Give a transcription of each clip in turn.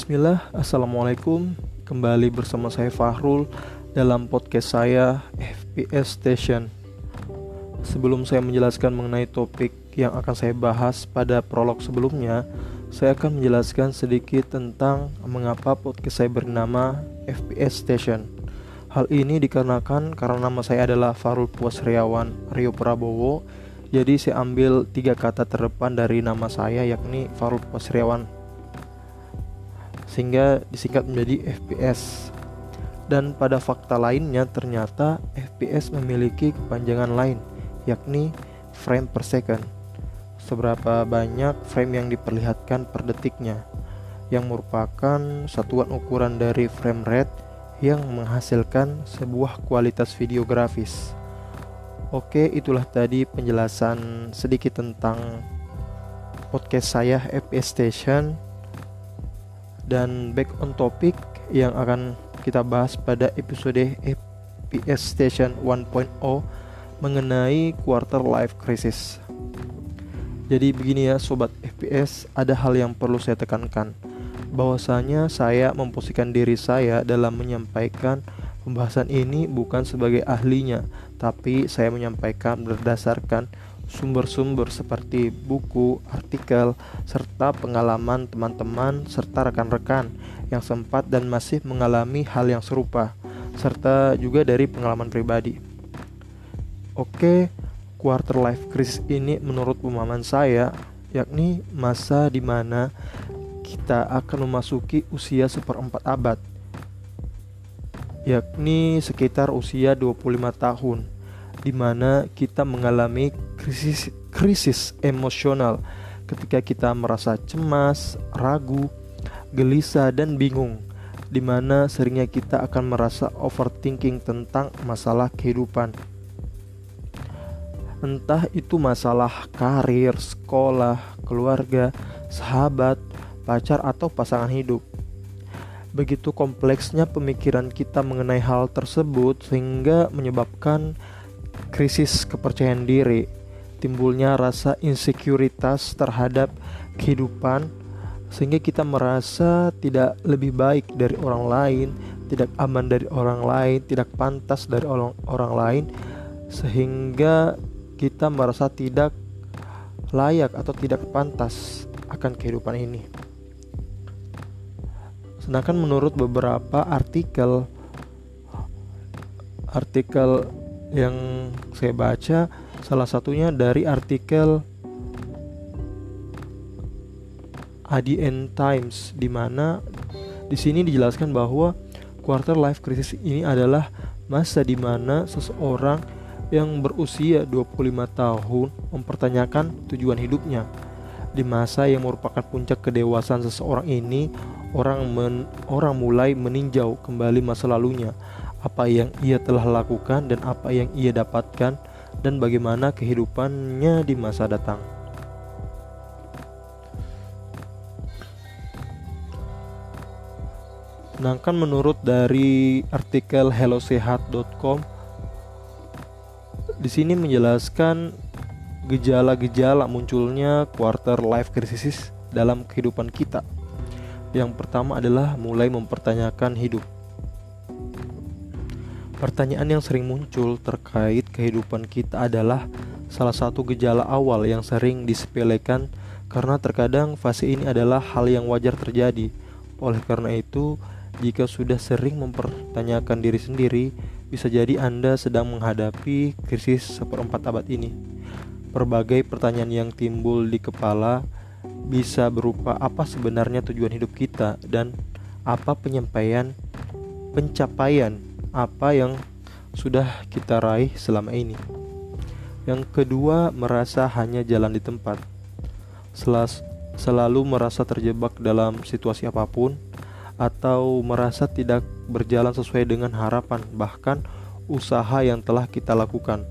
Bismillah, Assalamualaikum. Kembali bersama saya Fahrul dalam podcast saya FPS Station. Sebelum saya menjelaskan mengenai topik yang akan saya bahas pada prolog sebelumnya Saya akan menjelaskan sedikit tentang mengapa podcast saya bernama FPS Station. Hal ini dikarenakan karena nama saya adalah Farul Puasriawan Rio Prabowo. Jadi saya ambil tiga kata terdepan dari nama saya yakni Farul Puasriawan sehingga disingkat menjadi FPS. Dan pada fakta lainnya ternyata FPS memiliki kepanjangan lain yakni frame per second. Seberapa banyak frame yang diperlihatkan per detiknya yang merupakan satuan ukuran dari frame rate yang menghasilkan sebuah kualitas video grafis. Oke, itulah tadi penjelasan sedikit tentang podcast saya FPS Station dan back on topic yang akan kita bahas pada episode FPS Station 1.0 mengenai quarter life crisis. Jadi begini ya sobat FPS, ada hal yang perlu saya tekankan bahwasanya saya memposisikan diri saya dalam menyampaikan pembahasan ini bukan sebagai ahlinya, tapi saya menyampaikan berdasarkan sumber-sumber seperti buku, artikel, serta pengalaman teman-teman serta rekan-rekan yang sempat dan masih mengalami hal yang serupa, serta juga dari pengalaman pribadi. Oke, quarter life crisis ini menurut pemahaman saya yakni masa di mana kita akan memasuki usia seperempat abad yakni sekitar usia 25 tahun di mana kita mengalami krisis krisis emosional ketika kita merasa cemas, ragu, gelisah dan bingung di mana seringnya kita akan merasa overthinking tentang masalah kehidupan. Entah itu masalah karir, sekolah, keluarga, sahabat, pacar atau pasangan hidup. Begitu kompleksnya pemikiran kita mengenai hal tersebut sehingga menyebabkan krisis kepercayaan diri, timbulnya rasa insekuritas terhadap kehidupan sehingga kita merasa tidak lebih baik dari orang lain, tidak aman dari orang lain, tidak pantas dari orang orang lain sehingga kita merasa tidak layak atau tidak pantas akan kehidupan ini. Sedangkan menurut beberapa artikel artikel yang saya baca salah satunya dari artikel ADN Times di mana di sini dijelaskan bahwa quarter life crisis ini adalah masa di mana seseorang yang berusia 25 tahun mempertanyakan tujuan hidupnya. Di masa yang merupakan puncak kedewasaan seseorang ini, orang men, orang mulai meninjau kembali masa lalunya apa yang ia telah lakukan dan apa yang ia dapatkan dan bagaimana kehidupannya di masa datang. Sedangkan menurut dari artikel hellosehat.com di sini menjelaskan gejala-gejala munculnya quarter life crisis dalam kehidupan kita. Yang pertama adalah mulai mempertanyakan hidup. Pertanyaan yang sering muncul terkait kehidupan kita adalah salah satu gejala awal yang sering disepelekan karena terkadang fase ini adalah hal yang wajar terjadi. Oleh karena itu, jika sudah sering mempertanyakan diri sendiri, bisa jadi Anda sedang menghadapi krisis seperempat abad ini. Berbagai pertanyaan yang timbul di kepala bisa berupa apa sebenarnya tujuan hidup kita dan apa penyampaian pencapaian apa yang sudah kita raih selama ini. Yang kedua, merasa hanya jalan di tempat. Selas, selalu merasa terjebak dalam situasi apa pun atau merasa tidak berjalan sesuai dengan harapan bahkan usaha yang telah kita lakukan.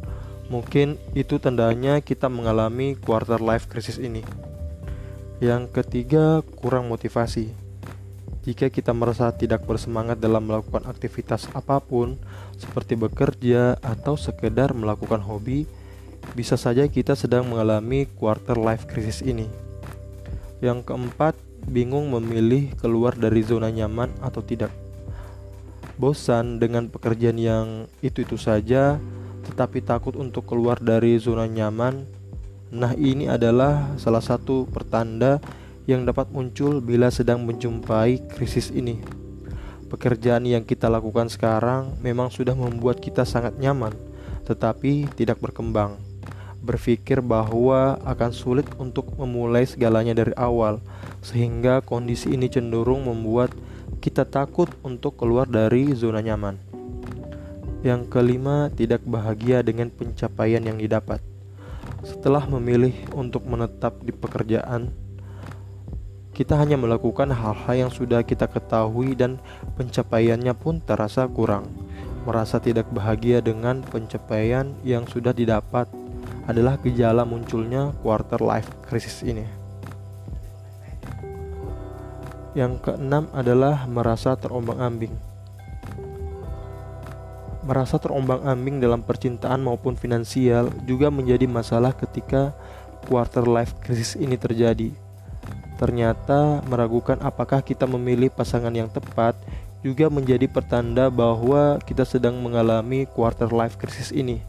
Mungkin itu tandanya kita mengalami quarter life crisis ini. Yang ketiga, kurang motivasi. Jika kita merasa tidak bersemangat dalam melakukan aktivitas apa pun, seperti bekerja atau sekedar melakukan hobi, bisa saja kita sedang mengalami quarter life crisis ini. Yang keempat, bingung memilih keluar dari zona nyaman atau tidak. Bosan dengan pekerjaan yang itu-itu saja, tetapi takut untuk keluar dari zona nyaman. Nah, ini adalah salah satu pertanda yang dapat muncul bila sedang menjumpai krisis ini. Pekerjaan yang kita lakukan sekarang memang sudah membuat kita sangat nyaman, tetapi tidak berkembang berpikir bahwa akan sulit untuk memulai segalanya dari awal, sehingga kondisi ini cenderung membuat kita takut untuk keluar dari zona nyaman. Yang kelima, tidak bahagia dengan pencapaian yang didapat. Setelah memilih untuk menetap di pekerjaan, kita hanya melakukan hal-hal yang sudah kita ketahui dan pencapaiannya pun terasa kurang. Merasa tidak bahagia dengan pencapaian yang sudah didapat adalah gejala munculnya quarter life crisis ini. Yang keenam adalah merasa terombang-ambing. Merasa terombang-ambing dalam percintaan maupun finansial juga menjadi masalah ketika quarter life crisis ini terjadi. Ternyata meragukan apakah kita memilih pasangan yang tepat juga menjadi pertanda bahwa kita sedang mengalami quarter life crisis ini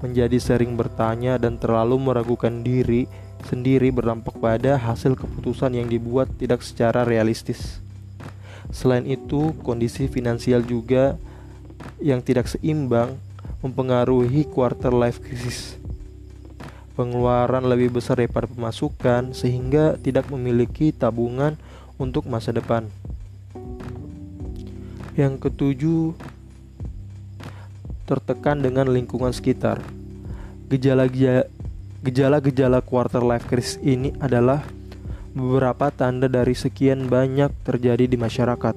menjadi sering bertanya dan terlalu meragukan diri sendiri berdampak pada hasil keputusan yang dibuat tidak secara realistis. Selain itu, kondisi finansial juga yang tidak seimbang mempengaruhi quarter life crisis. Pengeluaran lebih besar daripada pemasukan sehingga tidak memiliki tabungan untuk masa depan. Yang ketujuh, tertekan dengan lingkungan sekitar. Gejala-gejala quarter life crisis ini adalah beberapa tanda dari sekian banyak terjadi di masyarakat.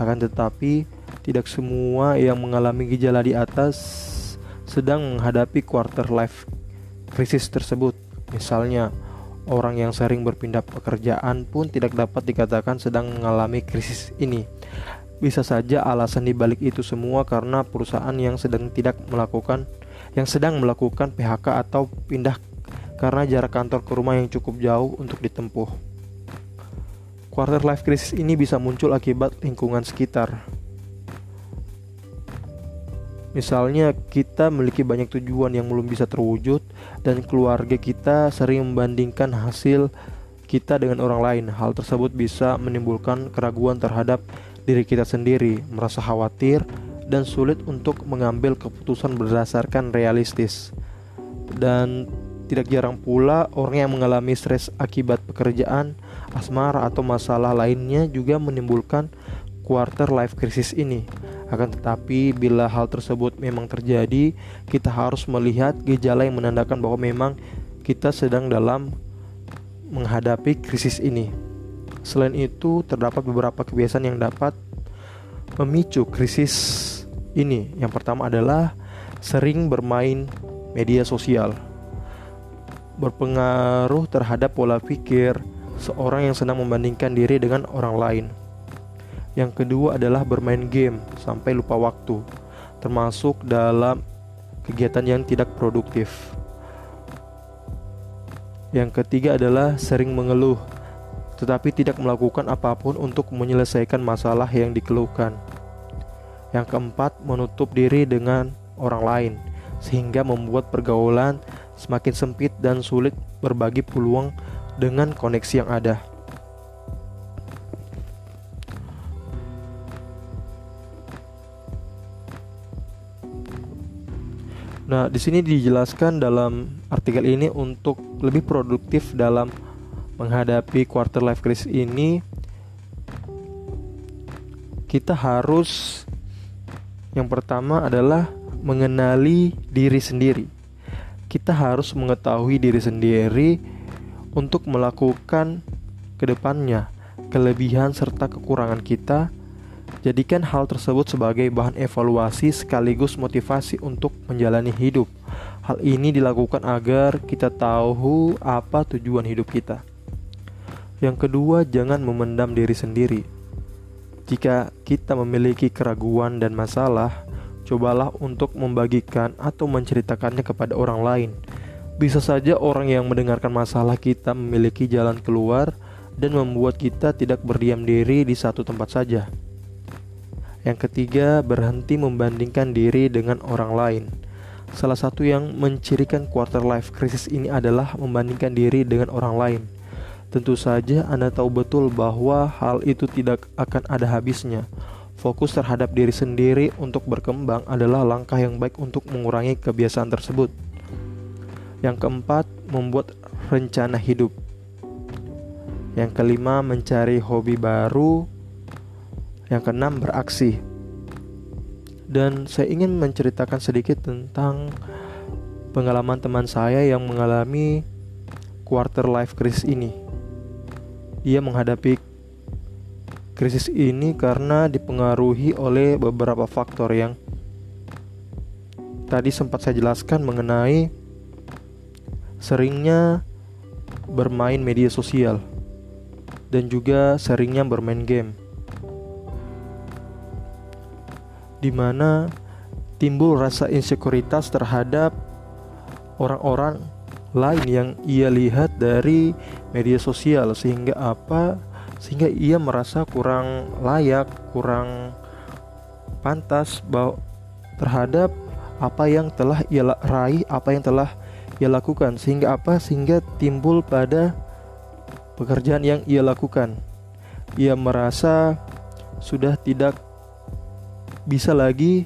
Akan tetapi, tidak semua yang mengalami gejala di atas sedang menghadapi quarter life crisis tersebut. Misalnya, orang yang sering berpindah pekerjaan pun tidak dapat dikatakan sedang mengalami krisis ini. Bisa saja alasan dibalik itu semua karena perusahaan yang sedang tidak melakukan yang sedang melakukan PHK atau pindah karena jarak kantor ke rumah yang cukup jauh untuk ditempuh. Quarter life crisis ini bisa muncul akibat lingkungan sekitar. Misalnya kita memiliki banyak tujuan yang belum bisa terwujud dan keluarga kita sering membandingkan hasil kita dengan orang lain. Hal tersebut bisa menimbulkan keraguan terhadap diri kita sendiri, merasa khawatir, dan sulit untuk mengambil keputusan berdasarkan realistis. Dan tidak jarang pula orang yang mengalami stres akibat pekerjaan, asmara atau masalah lainnya juga menimbulkan quarter life crisis ini. Akan tetapi bila hal tersebut memang terjadi, kita harus melihat gejala yang menandakan bahwa memang kita sedang dalam menghadapi krisis ini. Selain itu, terdapat beberapa kebiasaan yang dapat memicu krisis ini. Yang pertama adalah sering bermain media sosial. Berpengaruh terhadap pola pikir seorang yang senang membandingkan diri dengan orang lain. Yang kedua adalah bermain game sampai lupa waktu, termasuk dalam kegiatan yang tidak produktif. Yang ketiga adalah sering mengeluh tetapi tidak melakukan apa pun untuk menyelesaikan masalah yang dikeluhkan. Yang keempat, menutup diri dengan orang lain, sehingga membuat pergaulan semakin sempit dan sulit berbagi peluang dengan koneksi yang ada. Nah, di sini dijelaskan dalam artikel ini untuk lebih produktif dalam menghadapi quarter life crisis ini kita harus yang pertama adalah mengenali diri sendiri. Kita harus mengetahui diri sendiri untuk melakukan ke depannya kelebihan serta kekurangan kita. Jadikan hal tersebut sebagai bahan evaluasi sekaligus motivasi untuk menjalani hidup. Hal ini dilakukan agar kita tahu apa tujuan hidup kita. Yang kedua, jangan memendam diri sendiri. Jika kita memiliki keraguan dan masalah, cobalah untuk membagikan atau menceritakannya kepada orang lain. Bisa saja orang yang mendengarkan masalah kita memiliki jalan keluar dan membuat kita tidak berdiam diri di satu tempat saja. Yang ketiga, berhenti membandingkan diri dengan orang lain. Salah satu yang mencirikan quarter life crisis ini adalah membandingkan diri dengan orang lain. Tentu saja Anda tahu betul bahwa hal itu tidak akan ada habisnya. Fokus terhadap diri sendiri untuk berkembang adalah langkah yang baik untuk mengurangi kebiasaan tersebut. Yang keempat, membuat rencana hidup. Yang kelima, mencari hobi baru. Yang keenam, beraksi. Dan saya ingin menceritakan sedikit tentang pengalaman teman saya yang mengalami quarter life crisis ini. Dia menghadapi krisis ini karena dipengaruhi oleh beberapa faktor yang tadi sempat saya jelaskan mengenai seringnya bermain media sosial dan juga seringnya bermain game. Di mana timbul rasa insekuritas terhadap orang-orang lain yang ia lihat dari media sosial sehingga apa? Sehingga ia merasa kurang layak, kurang pantas bahwa terhadap apa yang telah ia raih, apa yang telah ia lakukan sehingga apa? Sehingga timbul pada pekerjaan yang ia lakukan. Ia merasa sudah tidak bisa lagi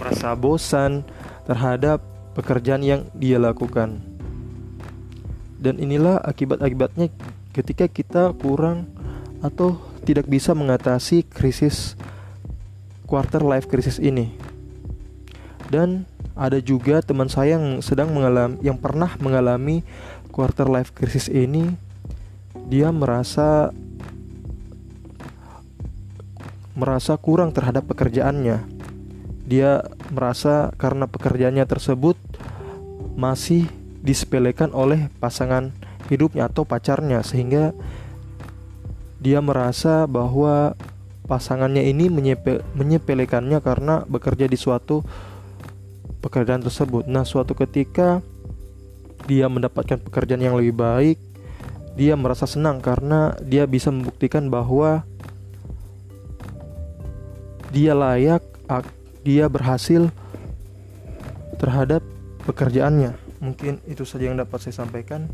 merasa bosan terhadap pekerjaan yang dia lakukan. Dan inilah akibat-akibatnya ketika kita kurang atau tidak bisa mengatasi krisis quarter life crisis ini. Dan ada juga teman saya yang sedang mengalami yang pernah mengalami quarter life crisis ini dia merasa merasa kurang terhadap pekerjaannya dia merasa karena pekerjaannya tersebut masih disepelekan oleh pasangan hidupnya atau pacarnya sehingga dia merasa bahwa pasangannya ini menyepe, menyepelekannya karena bekerja di suatu pekerjaan tersebut. Nah, suatu ketika dia mendapatkan pekerjaan yang lebih baik, dia merasa senang karena dia bisa membuktikan bahwa dia layak, dia berhasil terhadap pekerjaannya. Mungkin itu saja yang dapat saya sampaikan.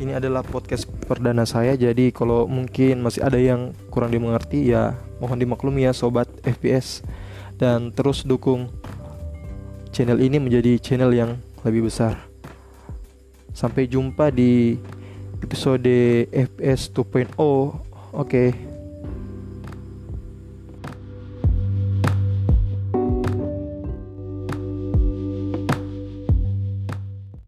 Ini adalah podcast perdana saya, jadi kalau mungkin masih ada yang kurang dimengerti ya mohon dimaklumi ya sobat FPS dan terus dukung channel ini menjadi channel yang lebih besar. Sampai jumpa di episode FPS 2.0. Oke. Okay.